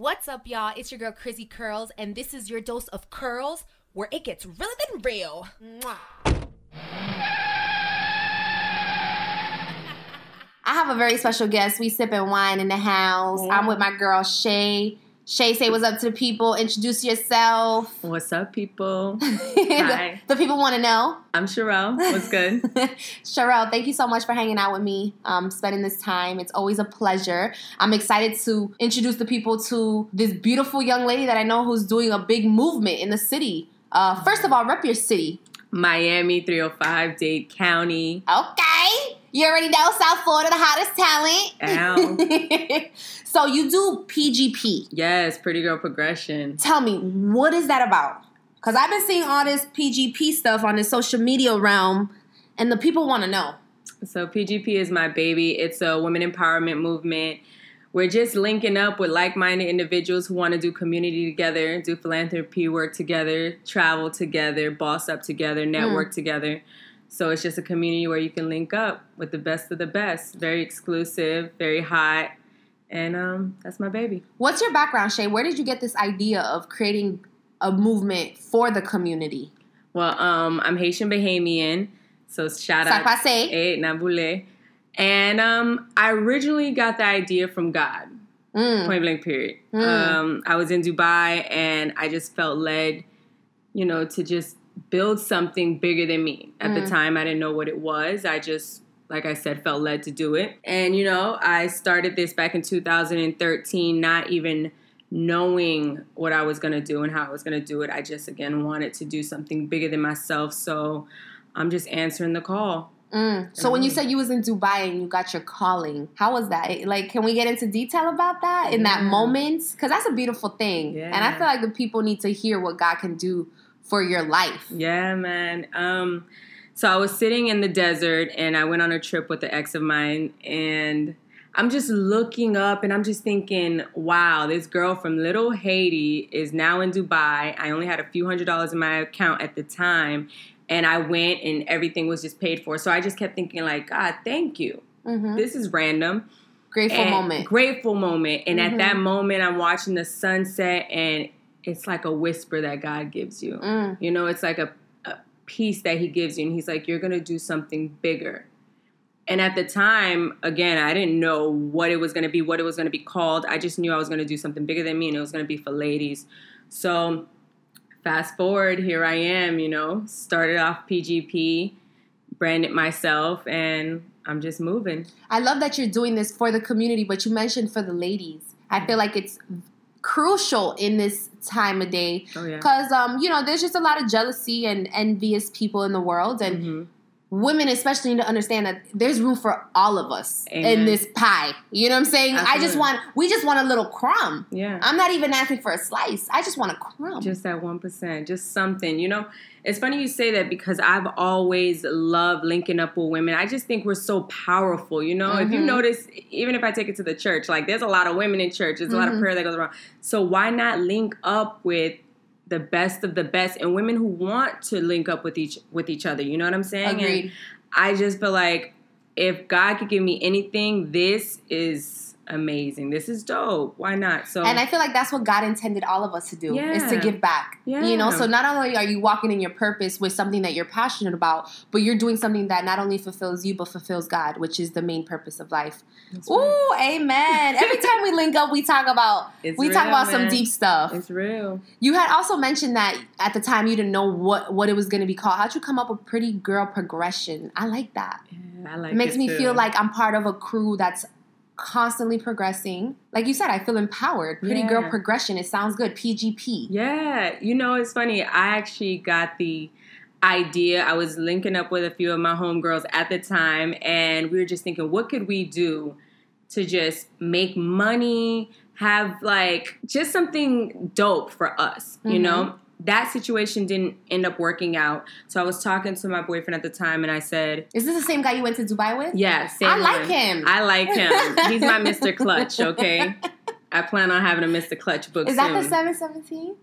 What's up, y'all? It's your girl, Crizzy Curls, and this is your dose of curls where it gets realer than real. Mwah. I have a very special guest. We sipping wine in the house. I'm with my girl Shay. Shay, say what's up to the people. Introduce yourself. What's up, people? the, Hi. the people want to know. I'm Sherelle. What's good? Sherelle, thank you so much for hanging out with me, um, spending this time. It's always a pleasure. I'm excited to introduce the people to this beautiful young lady that I know who's doing a big movement in the city. Uh, first of all, rep your city. Miami 305, Dade County. Okay. You already know South Florida, the hottest talent. so you do PGP. Yes, Pretty Girl Progression. Tell me, what is that about? Because I've been seeing all this PGP stuff on the social media realm, and the people want to know. So PGP is my baby. It's a women empowerment movement. We're just linking up with like-minded individuals who want to do community together, do philanthropy work together, travel together, boss up together, network mm. together. So it's just a community where you can link up with the best of the best. Very exclusive, very hot, and um, that's my baby. What's your background, Shay? Where did you get this idea of creating a movement for the community? Well, um, I'm Haitian Bahamian, so shout out. Sakpase. Eh, Nabule. And um, I originally got the idea from God, Mm. point blank period. Mm. Um, I was in Dubai and I just felt led, you know, to just build something bigger than me. At the Mm. time, I didn't know what it was. I just, like I said, felt led to do it. And, you know, I started this back in 2013, not even knowing what I was going to do and how I was going to do it. I just, again, wanted to do something bigger than myself. So I'm just answering the call. Mm. So when you said you was in Dubai and you got your calling, how was that? Like, can we get into detail about that in that moment? Because that's a beautiful thing, and I feel like the people need to hear what God can do for your life. Yeah, man. Um, so I was sitting in the desert and I went on a trip with an ex of mine and I'm just looking up and I'm just thinking, wow, this girl from little Haiti is now in Dubai. I only had a few hundred dollars in my account at the time and I went and everything was just paid for. So I just kept thinking like, God, thank you. hmm This is random. Grateful And- moment. Grateful moment. And Mhm. at that moment I'm watching the sunset and it's like a whisper that God gives you. Mm. You know, it's like a, a piece that he gives you, and he's like, You're gonna do something bigger. And at the time, again, I didn't know what it was gonna be, what it was gonna be called. I just knew I was gonna do something bigger than me, and it was gonna be for ladies. So, fast forward, here I am, you know, started off PGP, branded myself, and I'm just moving. I love that you're doing this for the community, but you mentioned for the ladies. I feel like it's crucial in this time of day Oh, yeah. because um, you know there's just a lot of jealousy and envious people in the world, and Mhm. Women especially need to understand that there's room for all of us in this pie. You know what I'm saying? I just want we just want a little crumb. Yeah. I'm not even asking for a slice. I just want a crumb. Just that one percent, just something. You know, it's funny you say that because I've always loved linking up with women. I just think we're so powerful. You know, if you Mhm. notice, even if I take it to the church, like there's a lot of women in church. There's a lot Mhm. of prayer that goes around. So why not link up with the best of the best and women who want to link up with each with each other? You know what I'm saying? And Agreed. I just feel like if God could give me anything, this is amazing. This is dope. Why not? So And I feel like that's what God intended all of us to do is to give back. Yeah. You know, so not only are you walking in your purpose with something that you're passionate about, but you're doing something that not only fulfills you but fulfills God, which is the main purpose of life. That's right. Ooh, amen. Every time we link up, we talk about It's we talk real, about some deep stuff. It's real. You had also mentioned that at the time you didn't know what what it was going to be called. How'd you come up with Pretty Girl Progression? I like that. Yeah, I like It makes me too. feel like I'm part of a crew that's constantly progressing. Like you said, I feel empowered. Pretty Girl Progression. It sounds good. PGP. Yeah, you know, it's funny. I actually got the idea. I was linking up with a few of my homegirls at the time, and we were just thinking, what could we do to just make money, have like just something dope for us, you Mhm. know? That situation didn't end up working out. So I was talking to my boyfriend at the time, and I said, Is this the same guy you went to Dubai with? Yeah, same I like him. I like him. He's my Mr. Clutch, okay? I plan on having a Mr. Clutch book Is that the soon. 717?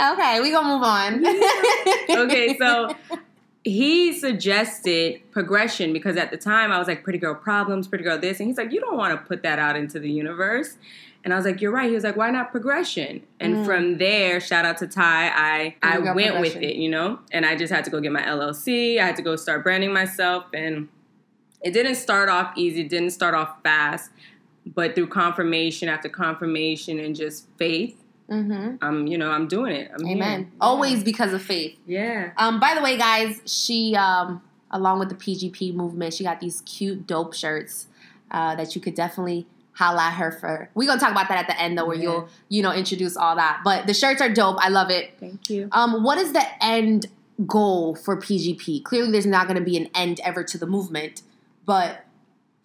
Okay, we gonna move on. okay, so he suggested progression because at the time I was like, pretty girl problems, pretty girl this. And he's like, you don't want to put that out into the universe. And I was like, "You're right." He was like, "Why not progression?" And Mm. from there, shout out to Ty, I I went with it, you know. And I just had to go get my LLC. I had to go start branding myself, and it didn't start off easy. It didn't start off fast, but through confirmation after confirmation and just faith, Mm-hmm. I'm you know I'm doing it. I'm here. Amen. Yeah. Always because of faith. Yeah. Um, by the way, guys, she um, along with the PGP movement, she got these cute, dope shirts uh, that you could definitely holla at her for. We're gonna talk about that at the end though, where Yeah. you'll you know introduce all that. But the shirts are dope. I love it. Thank you. Um, what is the end goal for PGP? Clearly, there's not going to be an end ever to the movement, but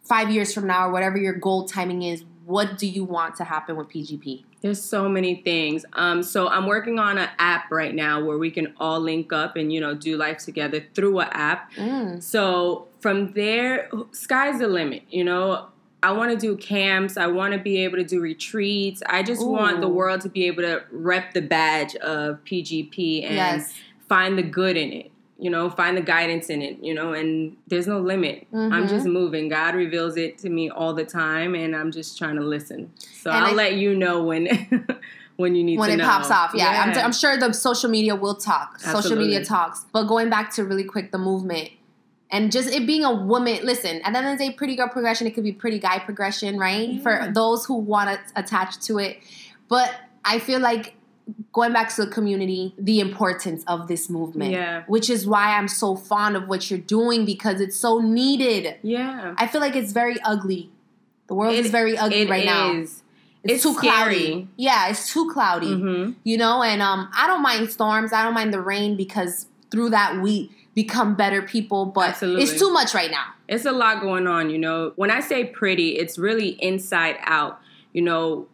five years from now, or whatever your goal timing is, what do you want to happen with PGP? There's so many things. Um, so I'm working on an app right now where we can all link up and you know do life together through an app. Mm. So from there, sky's the limit. You know, I want to do camps. I want to be able to do retreats. I just want the world to be able to rep the badge of PGP and yes. find the good in it. You know, find the guidance in it. You know, and there's no limit. I'm Mhm. just moving. God reveals it to me all the time, and I'm just trying to listen. So And I'll I- let you know when when you need when it know. pops off. Yeah, I'm, I'm sure the social media will talk. Social media talks. But going back to really quick, the movement and just it being a woman. Listen, at the end of the day, pretty girl progression. It could be pretty guy progression, right? Yeah. For those who want to attach to it. But I feel like going back to the community, the importance of this movement. Yeah. Which is why I'm so fond of what you're doing because it's so needed. yeah. I feel like it's very ugly. The world It- is very ugly right now. It's, It's too cloudy. Yeah, it's too cloudy Mhm. you know and um i don't mind storms i don't mind the rain because through that we become better people but Absolutely. it's too much right now It's a lot going on, you know. When I say pretty, it's really inside out. You know,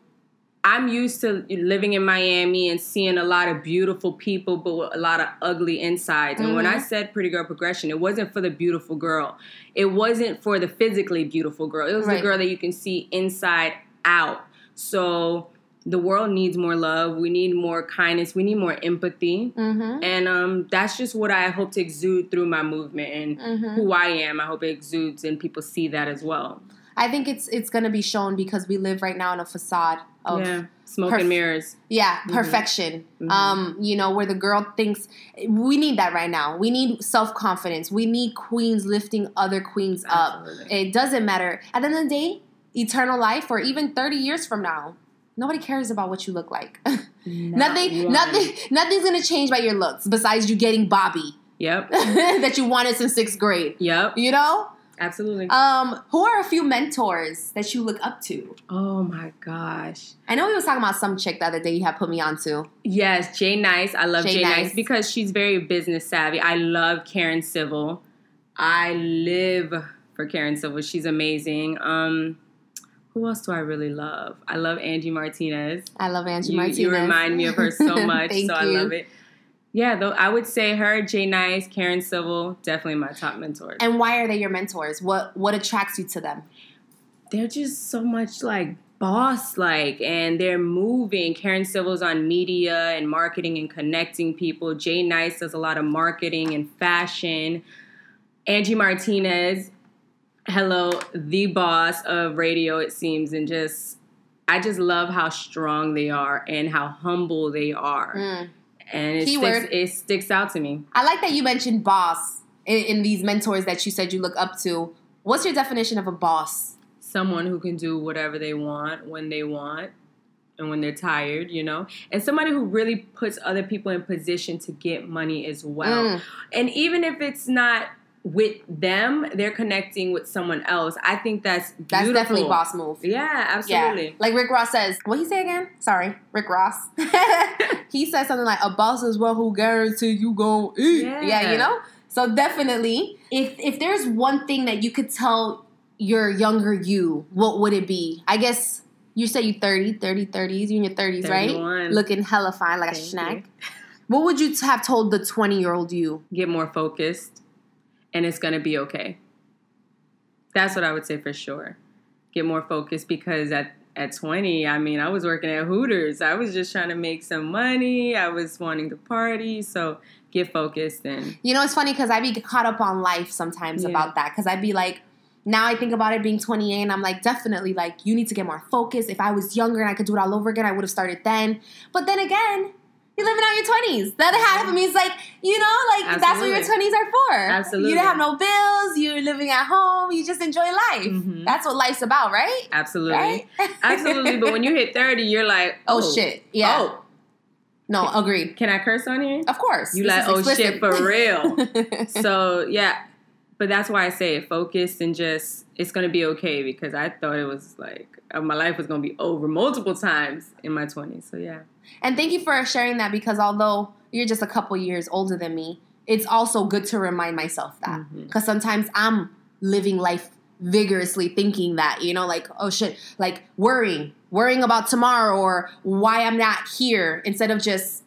I'm used to living in Miami and seeing a lot of beautiful people, but with a lot of ugly insides. And when I Mhm. said pretty girl progression, it wasn't for the beautiful girl. It wasn't for the physically beautiful girl. It was Right. the girl that you can see inside out. So the world needs more love. We need more kindness. We need more empathy. mm-hmm. And um, that's just what I hope to exude through my movement and Mm-hmm. who I am. I hope it exudes and people see that as well. i think it's it's gonna be shown because we live right now in a facade of yeah, smoke perf- and mirrors. Yeah, Mhm. perfection. Mhm. Um, you know, where the girl thinks we need that right now. We need self confidence. We need queens lifting other queens up. It doesn't matter. At the end of the day, eternal life or even 30 years from now, nobody cares about what you look like. nothing nothing nothing's gonna change by your looks besides you getting Bobby Yep. that you wanted since sixth grade. Yep. You know? Absolutely. Um, who are a few mentors that you look up to? oh my gosh. I know we was talking about some chick the other day you had put me onto. Yes, Jai Nice. I love Jay Jai Nice. Nice because she's very business savvy. I love Karen Civil. I live for Karen Civil. She's amazing. Um, who else do I really love? I love Angie Martinez. I love Angie You, Martinez. you remind me of her so much, so I you. love it. Yeah, though I would say her, Jai Nice, Karen Civil, definitely my top mentors. And why are they your mentors? What what attracts you to them? they're just so much like boss like and they're moving. Karen Civil's on media and marketing and connecting people. Jai Nice does a lot of marketing and fashion. Angie Martinez, hello, the boss of radio, it seems, and just I just love how strong they are and how humble they are. Mm. And it Keyword. sticks, it sticks out to me. I like that you mentioned boss in, in these mentors that you said you look up to. What's your definition of a boss? someone who can do whatever they want when they want and when they're tired, you know, and somebody who really puts other people in position to get money as well. Mm. And even if it's not with them, they're connecting with someone else. I think that's beautiful. That's definitely boss move. Yeah, absolutely. Yeah. Like Rick Ross says. What he say again? Sorry, Rick Ross. he says something like a boss is one who guarantee you gon' eat. Yeah. yeah, you know? So definitely, if if there's one thing that you could tell your younger you, what would it be? I guess you say you 30, 30, 30s, you in your 30s, right? Looking hella fine like a Thank snack. you. What would you have told the 20 year old you? Get more focused, and it's gonna be okay. That's what I would say for sure. Get more focused because at at 20, I mean, I was working at Hooters. I was just trying to make some money. I was wanting to party. So get focused and You know, it's funny because I'd be caught up on life sometimes Yeah. about that. Because I'd be like, now I think about it being 28 and I'm like, definitely, like, you need to get more focused. If I was younger and I could do it all over again, I would have started then. But then again, you're living out your 20s. The other half of me is like, you know, like, that's what your 20s are for. Absolutely. You don't have no bills, you're living at home, you just enjoy life. Mhm. That's what life's about, right? Absolutely. Right? Absolutely. But when you hit 30, you're like, Oh, oh, shit. Yeah. Oh, No, agreed. can I curse on here? Of course. You This like, oh shit, for real. so yeah, but that's why I say it focused and just it's gonna be okay because I thought it was like uh, my life was gonna be over multiple times in my twenties. So yeah, And thank you for sharing that because although you're just a couple years older than me, it's also good to remind myself that. Because sometimes I'm living life vigorously thinking that, you know, like, oh shit, like worrying, worrying about tomorrow or why I'm not here instead of just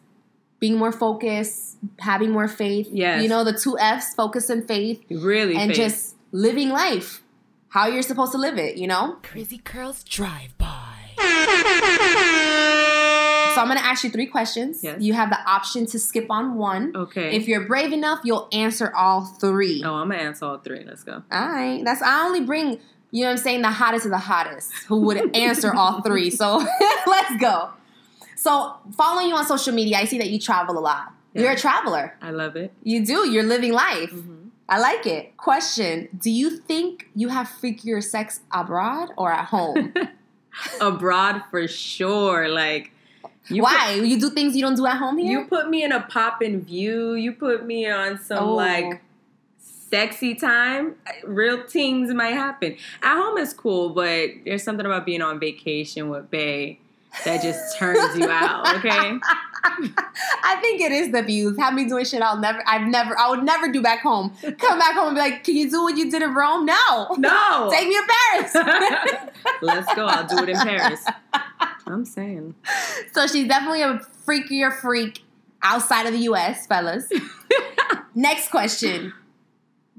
being more focused, having more faith. Yes. You know, the two F's, focus and faith, really, and faith. just living life how you're supposed to live it, you know? Crazy Curls Drive By. So I'm gonna ask you three questions. Yes. You have the option to skip on one. okay. If you're brave enough, you'll answer all three. oh, I'm gonna answer all three. Let's go. All right. That's I only bring, you know what I'm saying, the hottest of the hottest who would answer all three. So let's go. So following you on social media, I see that you travel a lot. You're a traveler. I love it. You do. You're living life. Mhm. I like it. Question: Do you think you have freakier sex abroad or at home? Abroad for sure. Like you Why? you do things you don't do at home here? you put me in a pop in view. You put me on some Oh. like sexy time. Real things might happen. At home is cool, but there's something about being on vacation with Bay that just turns you out. Okay. I think it is the views. Have me doing shit I'll never, I've never, I would never do back home. Come back home and be like, can you do what you did in Rome? No. No. Take me to Paris. Let's go. I'll do it in Paris. I'm saying. so she's definitely a freakier freak outside of the US, fellas. Next question.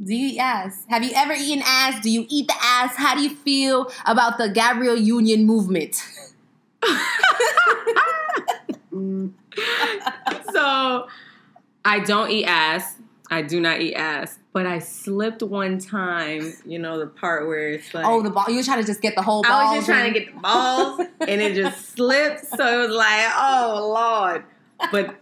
Do you eat ass? Have you ever eaten ass? Do you eat the ass? How do you feel about the Gabrielle Union movement? so I don't eat ass. I do not eat ass. But I slipped one time, you know, the part where it's like Oh, the ball. You were trying to just get the whole ball. I was just trying to get the balls and it just slipped. So it was like, oh Lord. But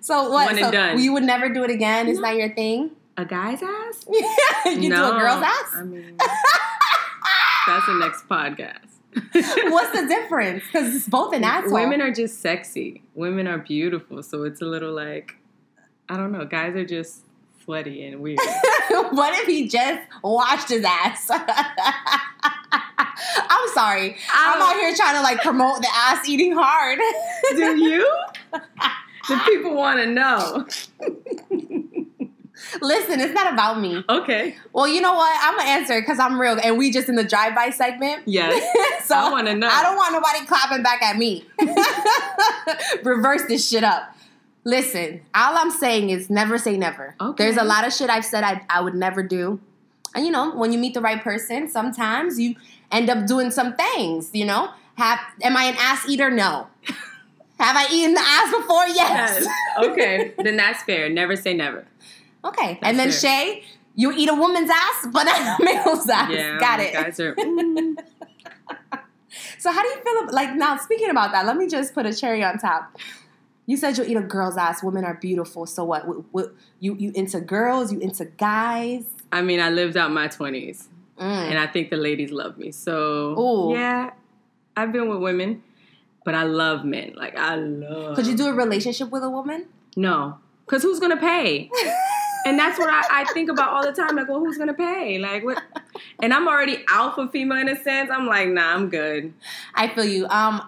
So what? And so done. you would never do it again? It's not your thing? a guy's ass? you do a girl's ass? I mean that's the next podcast. What's the difference? Because it's both an asshole. Women are just sexy. Women are beautiful. So it's a little like I don't know, guys are just sweaty and weird. what if he just washed his ass? I'm sorry. I'm oh. out here trying to like promote the ass eating hard. Do you? the people want to know. Listen, it's not about me. Okay. Well, you know what? I'm gonna answer because I'm real, and we just in the drive-by segment. Yes. so I wanna know. I don't want nobody clapping back at me. Reverse this shit up. Listen, all I'm saying is never say never. Okay. There's a lot of shit I've said I, I would never do. And you know, when you meet the right person, sometimes you end up doing some things, you know? Have am I an ass eater? No. Have I eaten the ass before? Yes. Yes. Okay. then that's fair. Never say never. Okay. and then fair. Shay, you eat a woman's ass, but not a male's ass. Yeah. Got it. Guys are. mm. So how do you feel about, like now speaking about that, let me just put a cherry on top. You said you'll eat a girl's ass. Women are beautiful. So what? What- what- you you into girls? You into guys? I mean, I lived out my twenties, Mm. and I think the ladies love me. So Ooh. yeah, I've been with women, but I love men. Like I love. Could you do a relationship with a woman? No, because who's gonna pay? And that's what I, I think about all the time. Like, well, who's gonna pay? Like, what? And I'm already alpha female in a sense. I'm like, nah, I'm good. I feel you. Um,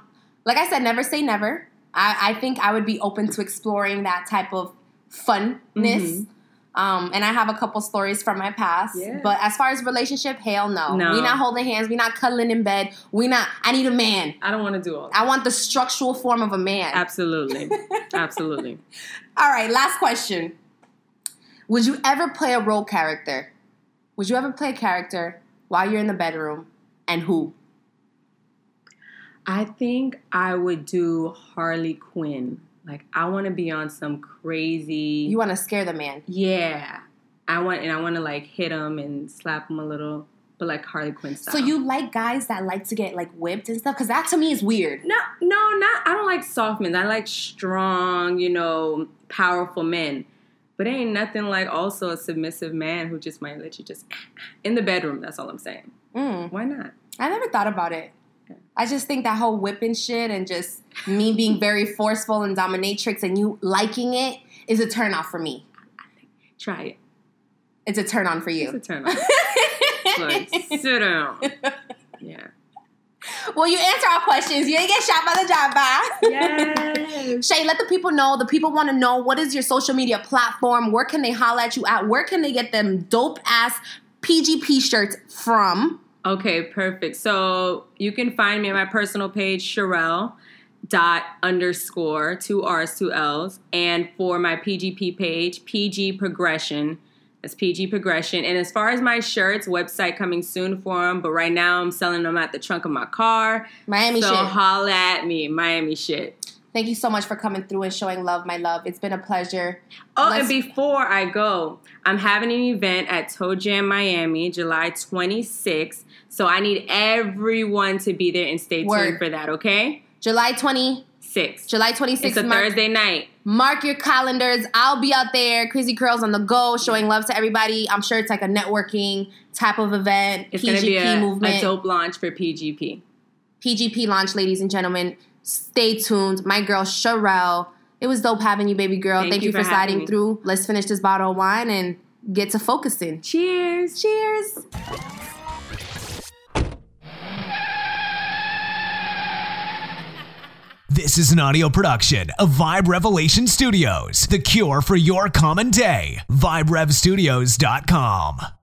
like I said, never say never. I, I think I would be open to exploring that type of funness. Mhm. Um, and I have a couple stories from my past. Yeah. But as far as relationship, hell no. No. We not holding hands. We not cuddling in bed. We not. I need a man. I don't want to do all. that. I want the structural form of a man. Absolutely, absolutely. All right, last question. Would you ever play a role character? Would you ever play a character while you're in the bedroom? And who? I think I would do Harley Quinn. Like, I want to be on some crazy. You want to scare the man. yeah. I want, and I want to like hit him and slap him a little. but like Harley Quinn style. So you like guys that like to get like whipped and stuff? Because that to me is weird. No, no, not. I don't like soft men. I like strong, you know, powerful men. But ain't nothing like also a submissive man who just might let you just in the bedroom. That's all I'm saying. Mm. Why not? I never thought about it. I just think that whole whipping shit and just me being very forceful and dominatrix and you liking it is a turn off for me. Try it. It's a turn on for you. It's a turn on. like, sit down. Yeah. Well, you answer our questions. You ain't get shot by the job by. Yes. Shay, let the people know. The people want to know what is your social media platform? Where can they holla at you at? Where can they get them dope ass PGP shirts from? Okay, perfect. So you can find me on my personal page, Sherelle dot underscore two R's two L's, and for my PGP page, PG Progression. That's PG Progression. And as far as my shirts, website coming soon for them. But right now, I'm selling them at the trunk of my car. Miami so shit. holla at me, Miami shit. Thank you so much for coming through and showing love, my love. It's been a pleasure. Oh, Let's- and before I go, I'm having an event at Toe Jam Miami, July 26th. So I need everyone to be there and stay Word. tuned for that, okay? July 20, Six. July 26th. It's a Thursday night. Mark your calendars. I'll be out there, Crazy Curls on the go, showing love to everybody. I'm sure it's like a networking type of event. It's PGP gonna be a, movement. a dope launch for PGP. PGP launch, ladies and gentlemen. Stay tuned. My girl Sherelle. It was dope having you, baby girl. Thank Thank, you you, for for, sliding me. through. Let's finish this bottle of wine and get to focusing. Cheers. Cheers. This is an audio production of Vibe Revelation Studios, the cure for your common day. VibeRevStudios.com.